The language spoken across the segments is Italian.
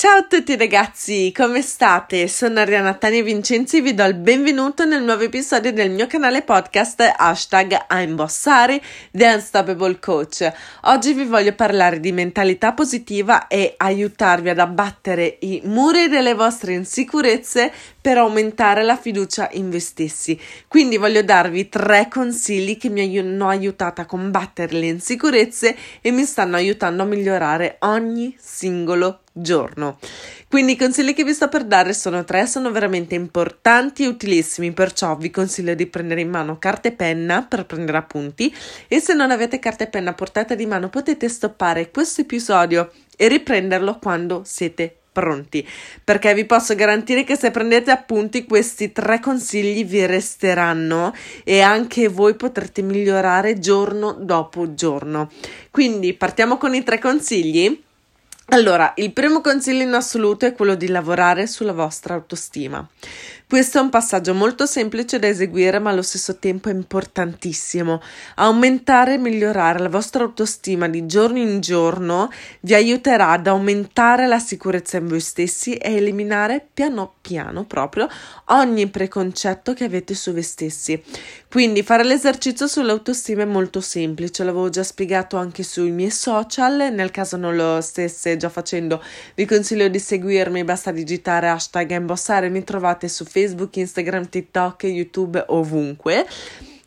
Ciao a tutti ragazzi, come state? Sono Ariana Tania Vincenzi e vi do il benvenuto nel nuovo episodio del mio canale podcast hashtag I'm Bossari The Unstoppable Coach. Oggi vi voglio parlare di mentalità positiva e aiutarvi ad abbattere i muri delle vostre insicurezze per aumentare la fiducia in voi stessi. Quindi voglio darvi tre consigli che mi hanno aiutato a combattere le insicurezze e mi stanno aiutando a migliorare ogni singolo giorno. Quindi i consigli che vi sto per dare sono tre, sono veramente importanti e utilissimi, perciò vi consiglio di prendere in mano carta e penna per prendere appunti e se non avete carta e penna portata di mano potete stoppare questo episodio e riprenderlo quando siete pronti. Perché vi posso garantire che se prendete appunti questi tre consigli vi resteranno e anche voi potrete migliorare giorno dopo giorno. Quindi partiamo con i tre consigli. Allora, il primo consiglio in assoluto è quello di lavorare sulla vostra autostima. Questo è un passaggio molto semplice da eseguire, ma allo stesso tempo importantissimo. Aumentare e migliorare la vostra autostima di giorno in giorno vi aiuterà ad aumentare la sicurezza in voi stessi e eliminare piano piano proprio ogni preconcetto che avete su voi stessi. Quindi fare l'esercizio sull'autostima è molto semplice, l'avevo già spiegato anche sui miei social, nel caso non lo stesse già facendo vi consiglio di seguirmi, basta digitare hashtag embossare, mi trovate su Facebook Facebook, Instagram, TikTok, YouTube, ovunque.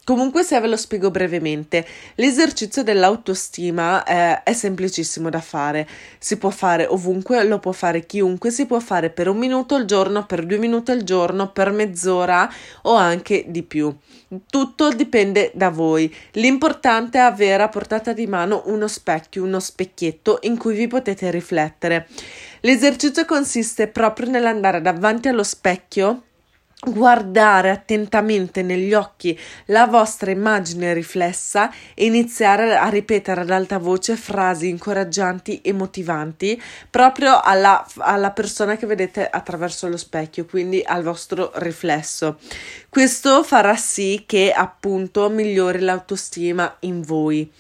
Comunque, se ve lo spiego brevemente, l'esercizio dell'autostima eh, è semplicissimo da fare. Si può fare ovunque, lo può fare chiunque, si può fare per un minuto al giorno, per due minuti al giorno, per mezz'ora o anche di più. Tutto dipende da voi. L'importante è avere a portata di mano uno specchio, uno specchietto in cui vi potete riflettere. L'esercizio consiste proprio nell'andare davanti allo specchio guardare attentamente negli occhi la vostra immagine riflessa e iniziare a ripetere ad alta voce frasi incoraggianti e motivanti proprio alla, alla persona che vedete attraverso lo specchio, quindi al vostro riflesso. Questo farà sì che appunto migliori l'autostima in voi.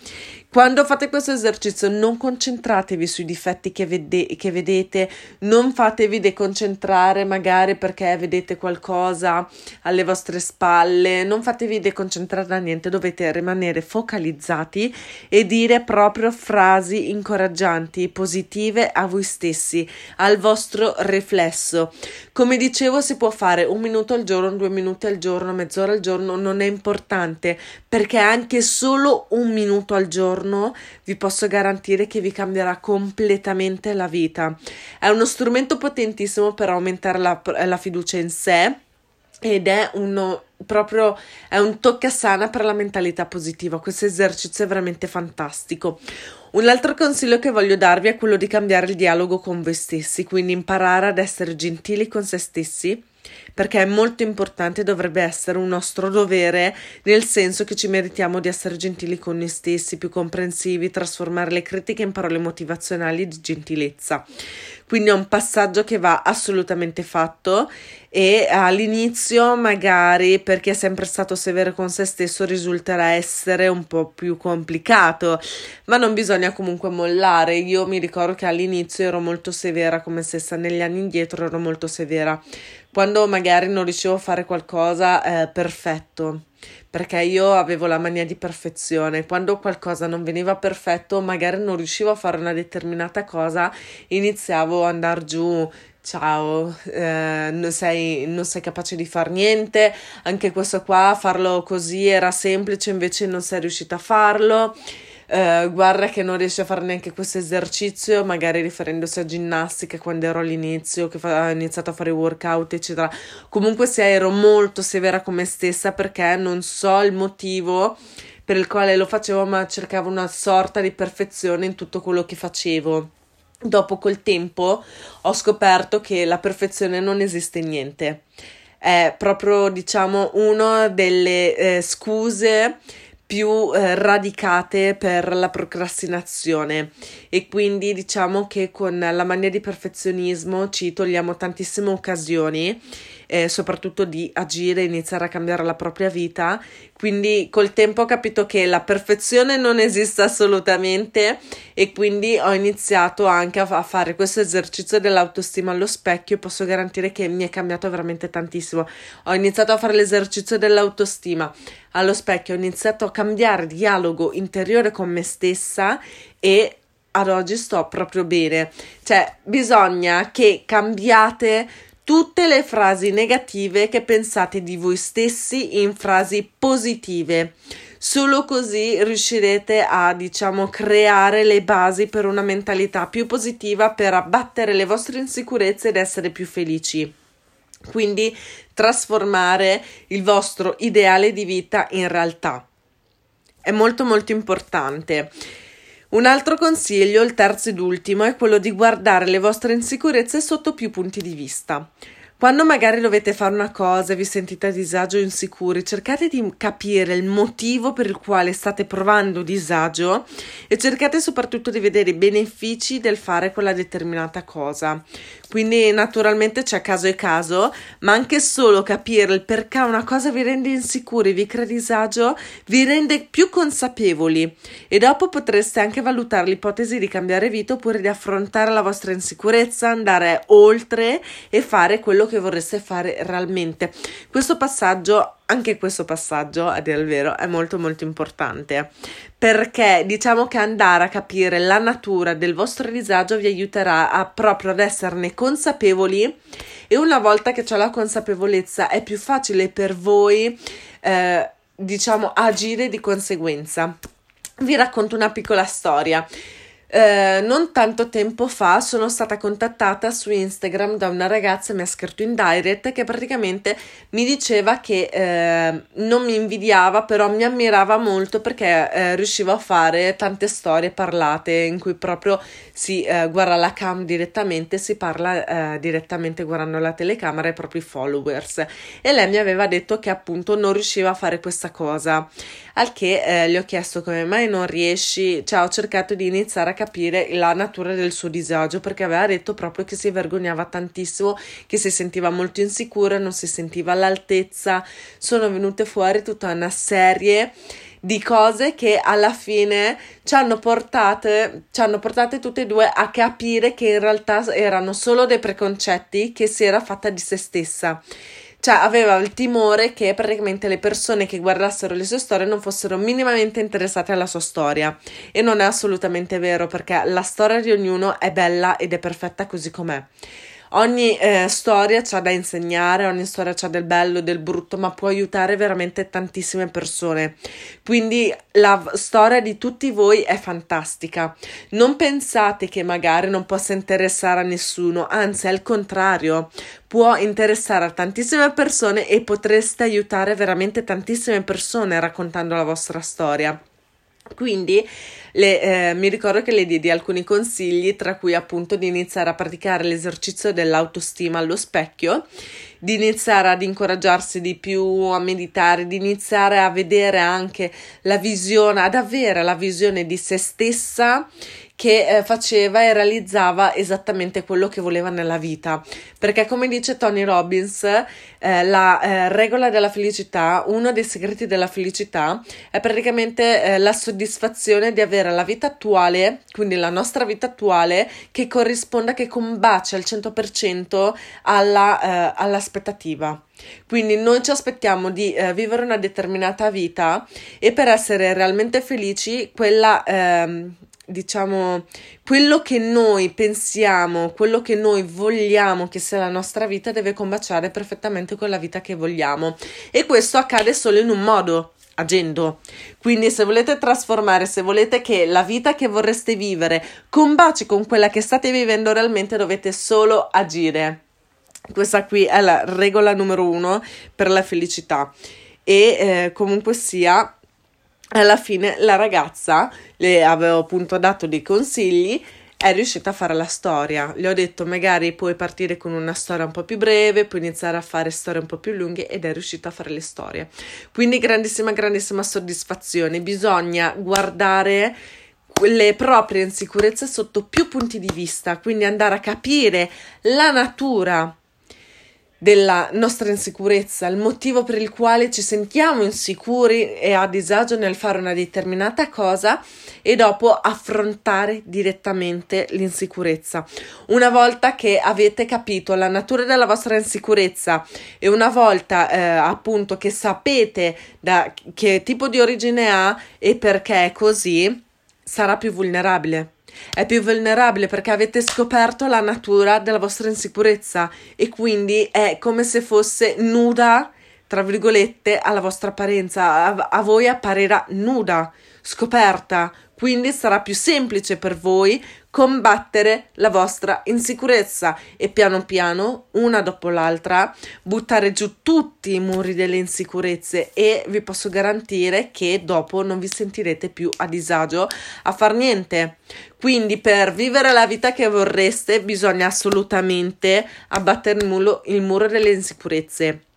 Quando fate questo esercizio non concentratevi sui difetti che, vede- che, vedete, non fatevi deconcentrare magari perché vedete qualcosa alle vostre spalle, non fatevi deconcentrare da niente, dovete rimanere focalizzati e dire proprio frasi incoraggianti, positive a voi stessi, al vostro riflesso. Come dicevo si può fare un minuto al giorno, due minuti al giorno, mezz'ora al giorno, non è importante perché anche solo un minuto al giorno giorno vi posso garantire che vi cambierà completamente la vita. È uno strumento potentissimo per aumentare la, la fiducia in sé ed è uno proprio è un toccasana per la mentalità positiva. Questo esercizio è veramente fantastico. Un altro consiglio che voglio darvi è quello di cambiare il dialogo con voi stessi, quindi imparare ad essere gentili con se stessi perché è molto importante, dovrebbe essere un nostro dovere, nel senso che ci meritiamo di essere gentili con noi stessi, più comprensivi, trasformare le critiche in parole motivazionali di gentilezza. Quindi è un passaggio che va assolutamente fatto e all'inizio magari per chi è sempre stato severo con se stesso risulterà essere un po' più complicato, ma non bisogna comunque mollare. Io mi ricordo che all'inizio ero molto severa come stessa, negli anni indietro ero molto severa quando magari non riuscivo a fare qualcosa eh, perfetto, perché io avevo la mania di perfezione. Quando qualcosa non veniva perfetto, magari non riuscivo a fare una determinata cosa, iniziavo ad andare giù. Ciao, eh, non, sei, non sei capace di fare niente, anche questo qua, farlo così era semplice, invece non sei riuscita a farlo eh, guarda che non riesce a fare neanche questo esercizio, magari riferendosi a ginnastica quando ero all'inizio, che fa- ho iniziato a fare workout, eccetera. Comunque sia, ero molto severa con me stessa perché non so il motivo per il quale lo facevo, ma cercavo una sorta di perfezione in tutto quello che facevo. Dopo col tempo ho scoperto che la perfezione non esiste niente. È proprio, diciamo, una delle eh, scuse più eh, radicate per la procrastinazione. E quindi diciamo che con la mania di perfezionismo ci togliamo tantissime occasioni e soprattutto di agire, iniziare a cambiare la propria vita. Quindi col tempo ho capito che la perfezione non esiste assolutamente e quindi ho iniziato anche a, a fare questo esercizio dell'autostima allo specchio e posso garantire che mi è cambiato veramente tantissimo. Ho iniziato a fare l'esercizio dell'autostima allo specchio, ho iniziato a cambiare dialogo interiore con me stessa e ad oggi sto proprio bene. Cioè, bisogna che cambiate tutte le frasi negative che pensate di voi stessi in frasi positive. Solo così riuscirete a, diciamo, creare le basi per una mentalità più positiva per abbattere le vostre insicurezze ed essere più felici. Quindi trasformare il vostro ideale di vita in realtà. È molto molto importante. Un altro consiglio, il terzo ed ultimo, è quello di guardare le vostre insicurezze sotto più punti di vista. Quando magari dovete fare una cosa e vi sentite a disagio o insicuri, cercate di capire il motivo per il quale state provando disagio e cercate soprattutto di vedere i benefici del fare quella determinata cosa. Quindi naturalmente c'è caso e caso, ma anche solo capire il perché una cosa vi rende insicuri, vi crea disagio, vi rende più consapevoli e dopo potreste anche valutare l'ipotesi di cambiare vita oppure di affrontare la vostra insicurezza, andare oltre e fare quello che vorreste fare realmente. Questo passaggio anche questo passaggio, a dire il vero, è molto molto importante perché diciamo che andare a capire la natura del vostro disagio vi aiuterà a proprio ad esserne consapevoli e una volta che c'è la consapevolezza è più facile per voi eh, diciamo agire di conseguenza. Vi racconto una piccola storia. Eh, non tanto tempo fa sono stata contattata su Instagram da una ragazza, mi ha scritto in direct, che praticamente mi diceva che eh, non mi invidiava, però mi ammirava molto perché eh, riuscivo a fare tante storie parlate in cui proprio si eh, guarda la cam direttamente, si parla eh, direttamente guardando la telecamera ai propri followers. E lei mi aveva detto che appunto non riusciva a fare questa cosa. Al che eh, gli ho chiesto come mai non riesci, cioè ho cercato di iniziare a capire la natura del suo disagio perché aveva detto proprio che si vergognava tantissimo, che si sentiva molto insicura, non si sentiva all'altezza. Sono venute fuori tutta una serie di cose che alla fine ci hanno portate, ci hanno portate tutte e due a capire che in realtà erano solo dei preconcetti che si era fatta di se stessa cioè aveva il timore che praticamente le persone che guardassero le sue storie non fossero minimamente interessate alla sua storia e non è assolutamente vero perché la storia di ognuno è bella ed è perfetta così com'è. Ogni eh, storia c'ha da insegnare, ogni storia c'ha del bello e del brutto, ma può aiutare veramente tantissime persone. Quindi la storia di tutti voi è fantastica. Non pensate che magari non possa interessare a nessuno, anzi, al contrario, può interessare a tantissime persone e potreste aiutare veramente tantissime persone raccontando la vostra storia. Quindi le, eh, mi ricordo che le diedi alcuni consigli, tra cui appunto di iniziare a praticare l'esercizio dell'autostima allo specchio, di iniziare ad incoraggiarsi di più a meditare, di iniziare a vedere anche la visione, ad avere la visione di se stessa che eh, faceva e realizzava esattamente quello che voleva nella vita. Perché, come dice Tony Robbins, eh, la eh, regola della felicità, uno dei segreti della felicità, è praticamente eh, la soddisfazione di avere la vita attuale, quindi la nostra vita attuale, che corrisponda, che combacia al 100% alla, eh, all'aspettativa. Quindi noi ci aspettiamo di eh, vivere una determinata vita e per essere realmente felici, quella ehm, diciamo, quello che noi pensiamo, quello che noi vogliamo che sia la nostra vita deve combaciare perfettamente con la vita che vogliamo. E questo accade solo in un modo, agendo. Quindi se volete trasformare, se volete che la vita che vorreste vivere combaci con quella che state vivendo realmente, dovete solo agire. Questa qui è la regola numero uno per la felicità. E eh, comunque sia, alla fine la ragazza le avevo appunto dato dei consigli è riuscita a fare la storia. Le ho detto magari puoi partire con una storia un po' più breve, puoi iniziare a fare storie un po' più lunghe ed è riuscita a fare le storie. Quindi grandissima, grandissima soddisfazione. Bisogna guardare le proprie insicurezze sotto più punti di vista, quindi andare a capire la natura della nostra insicurezza, il motivo per il quale ci sentiamo insicuri e a disagio nel fare una determinata cosa e dopo affrontare direttamente l'insicurezza. Una volta che avete capito la natura della vostra insicurezza e una volta eh, appunto che sapete da che tipo di origine ha e perché è così, sarà più vulnerabile è più vulnerabile perché avete scoperto la natura della vostra insicurezza e quindi è come se fosse nuda, tra virgolette, alla vostra apparenza. A, a voi apparirà nuda, scoperta, quindi sarà più semplice per voi combattere la vostra insicurezza e piano piano, una dopo l'altra, buttare giù tutti i muri delle insicurezze e vi posso garantire che dopo non vi sentirete più a disagio a far niente. Quindi per vivere la vita che vorreste bisogna assolutamente abbattere il muro, delle insicurezze.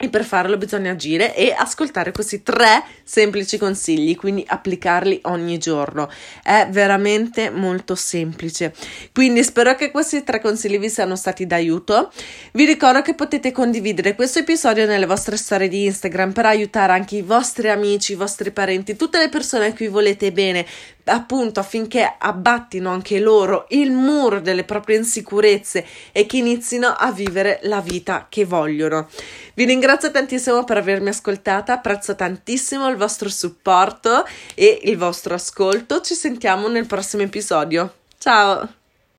E per farlo bisogna agire e ascoltare questi tre semplici consigli, quindi applicarli ogni giorno. È veramente molto semplice. Quindi spero che questi tre consigli vi siano stati d'aiuto. Vi ricordo che potete condividere questo episodio nelle vostre storie di Instagram per aiutare anche i vostri amici, i vostri parenti, tutte le persone a cui volete bene appunto affinché abbattino anche loro il muro delle proprie insicurezze e che inizino a vivere la vita che vogliono. Vi ringrazio tantissimo per avermi ascoltata, apprezzo tantissimo il vostro supporto e il vostro ascolto. Ci sentiamo nel prossimo episodio. Ciao!